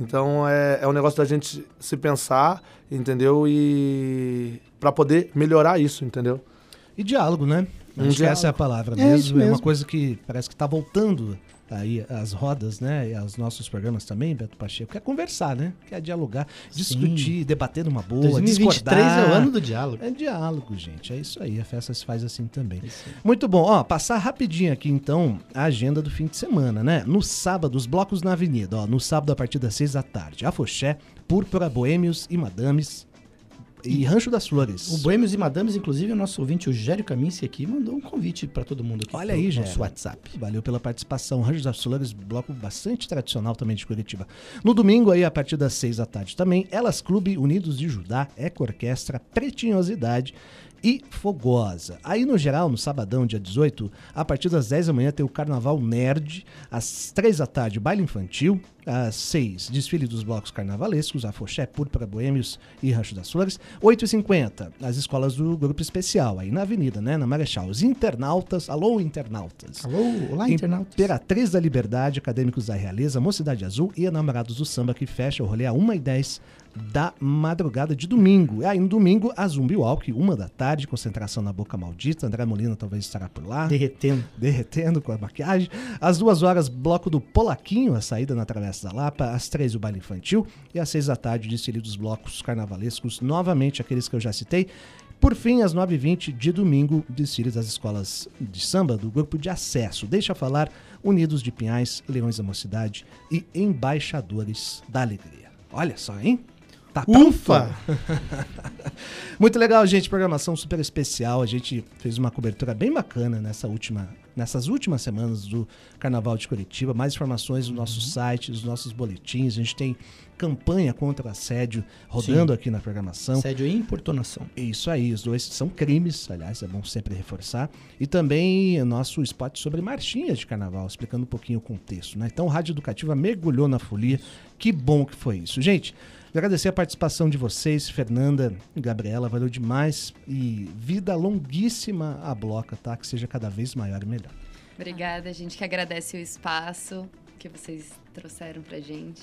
Então é, é um negócio da gente se pensar, entendeu? E para poder melhorar isso, entendeu? E diálogo, né? Um Acho que essa é a diálogo. palavra É mesmo. isso É, uma mesmo. coisa que parece que está voltando aí as rodas, né? E aos nossos programas também, Beto Pacheco. Quer conversar, né? Quer dialogar, discutir, debater numa boa, 2023 discordar. é o ano do diálogo. É diálogo, gente. É isso aí. A festa se faz assim também. Muito bom. Ó, passar rapidinho aqui, então, a agenda do fim de semana, né? No sábado, os blocos na avenida. Ó, no sábado, a partir das seis da tarde. Afoxé, Púrpura, Boêmios e Madames. E Rancho das Flores. O Boêmios e Madames, inclusive, o nosso ouvinte, o Gério Kaminski aqui, mandou um convite para todo mundo aqui. Olha aí, nosso gente. WhatsApp. Valeu pela participação. Rancho das Flores, bloco bastante tradicional também de Curitiba. No domingo, aí, a partir das seis da tarde também, Elas Clube Unidos de Judá, Eco Orquestra, Pretinhosidade e Fogosa. Aí, no geral, no sabadão, dia 18, a partir das 10 da manhã tem o Carnaval Nerd, às 3 da tarde, baile infantil, às 6, desfile dos blocos carnavalescos, Afoxé, Púrpura, Boêmios e Rancho das Flores. 8h50, as escolas do Grupo Especial, aí na Avenida, né, na Marechal. Os internautas, alô internautas. Alô, olá, internautas. Imperatriz da Liberdade, Acadêmicos da Realeza, Mocidade Azul e Namorados do Samba, que fecha o rolê a 1h10 da madrugada de domingo. E aí, no domingo, a Zumbi Walk, uma da tarde, concentração na Boca Maldita. André Molina talvez estará por lá. Derretendo. Derretendo com a maquiagem. Às duas horas, bloco do Polaquinho, a saída na Travessa da Lapa. Às três, o baile infantil. E às seis da tarde, desfile dos blocos carnavalescos, novamente aqueles que eu já citei. Por fim, às 9h20 de domingo, desfile das escolas de samba do grupo de acesso. Deixa eu falar, Unidos de Pinhais, Leões da Mocidade e Embaixadores da Alegria. Olha só, hein? Tá Ufa! Muito legal, gente. Programação super especial. A gente fez uma cobertura bem bacana nessa última, nessas últimas semanas do Carnaval de Curitiba. Mais informações no nosso site, nos nossos boletins. A gente tem campanha contra assédio rodando aqui na programação. Assédio e importunação. Isso aí, os dois são crimes, aliás, é bom sempre reforçar. E também o nosso spot sobre marchinhas de carnaval, explicando um pouquinho o contexto. Né? Então, Rádio Educativa mergulhou na folia. Que bom que foi isso. Gente, agradecer a participação de vocês, Fernanda e Gabriela, valeu demais. E vida longuíssima a bloca, tá? Que seja cada vez maior e melhor. Obrigada, a gente que agradece o espaço que vocês trouxeram pra gente.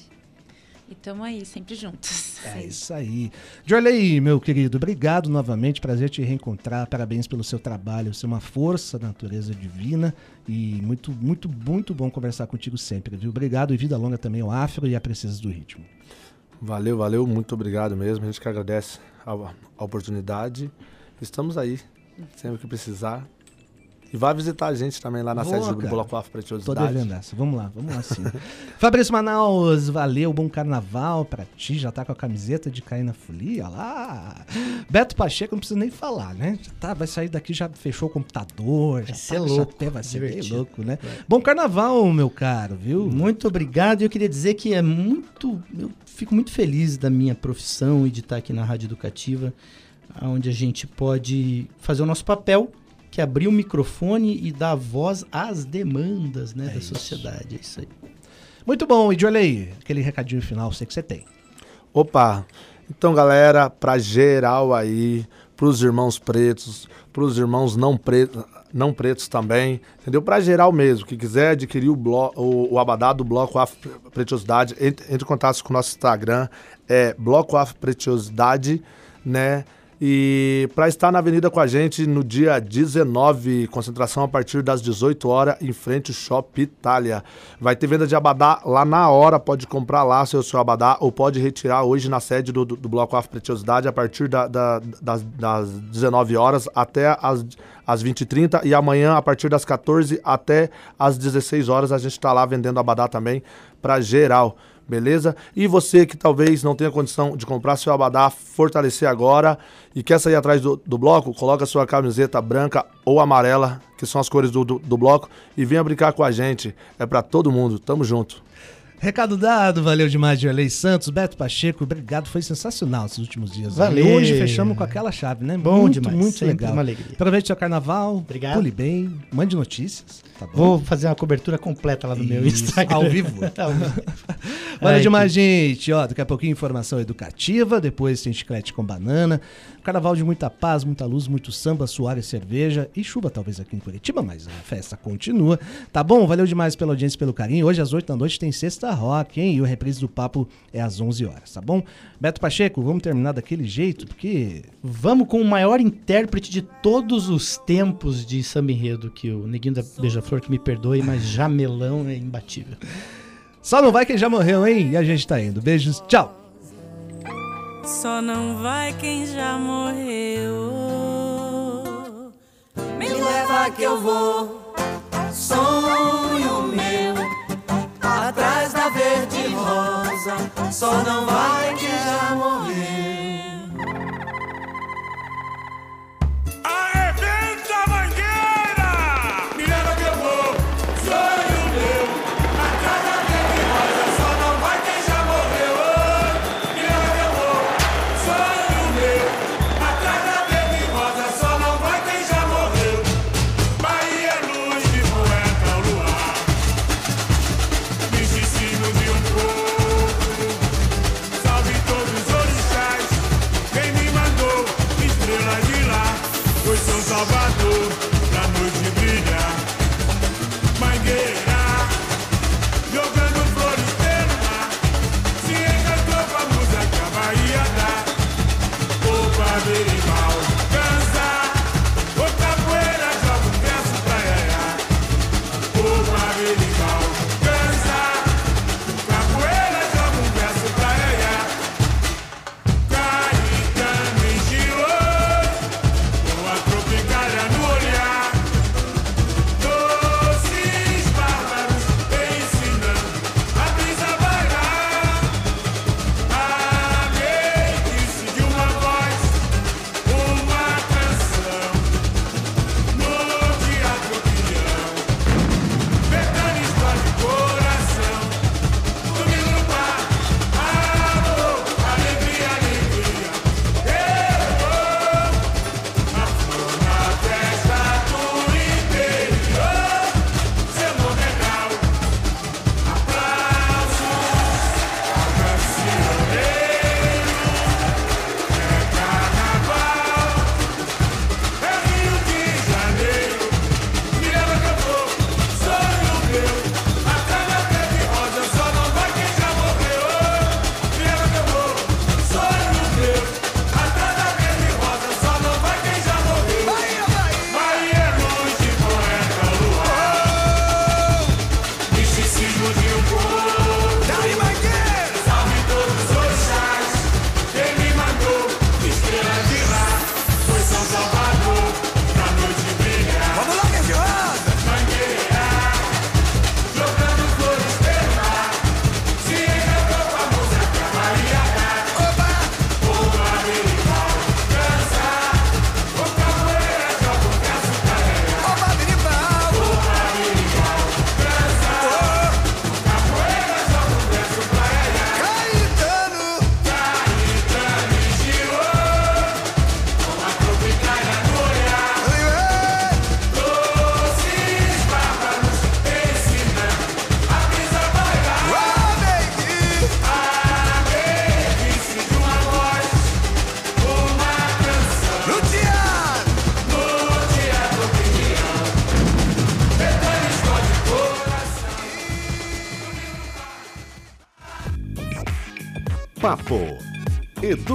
E tamo aí, sempre juntos. É isso aí. Jorley, meu querido, obrigado novamente. Prazer te reencontrar. Parabéns pelo seu trabalho. Você é uma força da natureza divina. E muito, muito, muito bom conversar contigo sempre, viu? Obrigado e vida longa também ao Afro e a Princesa do Ritmo. Valeu, valeu, muito obrigado mesmo. A gente que agradece a, a oportunidade. Estamos aí, sempre que precisar. E vá visitar a gente também lá na Boa, sede do. Bloco Afro Tô Preciosidade. devendo essa. Vamos lá, vamos lá sim. Fabrício Manaus, valeu, bom carnaval pra ti. Já tá com a camiseta de cair na folia, olha lá. Beto Pacheco, não precisa nem falar, né? Já tá, vai sair daqui, já fechou o computador. já ser tá, louco, Já até vai ser bem louco, né? Bom carnaval, meu caro, viu? Muito obrigado. E eu queria dizer que é muito. Eu fico muito feliz da minha profissão e de estar aqui na Rádio Educativa, onde a gente pode fazer o nosso papel, que é abrir o microfone e dar voz às demandas né, da isso. sociedade. É isso aí. Muito bom, e aquele recadinho final, sei que você tem. Opa! Então, galera, pra geral aí, pros irmãos pretos, pros irmãos não pretos, não pretos também, entendeu? Pra geral mesmo, que quiser adquirir o, blo o, o abadá do Bloco Afro Preciosidade, entre, entre em contato com o nosso Instagram, é Bloco Afro Preciosidade, né? E para estar na avenida com a gente no dia 19, concentração a partir das 18 horas, em frente ao Shop Itália. Vai ter venda de abadá lá na hora, pode comprar lá seu, seu abadá ou pode retirar hoje na sede do, do, Bloco Afro Preciosidade a partir da- da- das, das 19 horas até as, as 20h30 e amanhã a partir das 14 até as 16 horas a gente está lá vendendo abadá também para geral. Beleza? E você que talvez não tenha condição de comprar seu abadá, fortalecer agora e quer sair atrás do, do bloco, coloca sua camiseta branca ou amarela, que são as cores do, do, do bloco, e venha brincar com a gente. É para todo mundo. Tamo junto. Recado dado, valeu demais, Jorley Santos, Beto Pacheco, obrigado, foi sensacional esses últimos dias. Valeu. E hoje fechamos com aquela chave, né? Bom muito, demais, muito legal. uma alegria. Aproveite seu carnaval, Obrigado. pule bem, mande notícias, tá? Vou fazer uma cobertura completa lá no meu Isso, Instagram. ao vivo. Ao vivo. Valeu Ai, demais, gente. Ó, daqui a pouquinho informação educativa, depois tem chiclete com banana. Carnaval de muita paz, muita luz, muito samba, suar e cerveja e chuva talvez aqui em Curitiba, mas a festa continua. Tá bom? Valeu demais pela audiência e pelo carinho. Hoje às 8 da noite tem Sexta Rock, hein? E o reprise do papo é às 11 horas, tá bom? Beto Pacheco, vamos terminar daquele jeito, porque Vamos com o maior intérprete de todos os tempos de samba enredo, que o Neguinho da Beija-Flor, que me perdoe, mas Jamelão é imbatível. só não vai quem já morreu, hein? E a gente tá indo. Beijos, tchau! Só não vai quem já morreu. Me leva que eu vou, sonho meu, atrás da verde rosa. Só não vai quem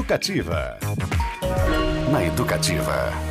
Educativa. Na Educativa.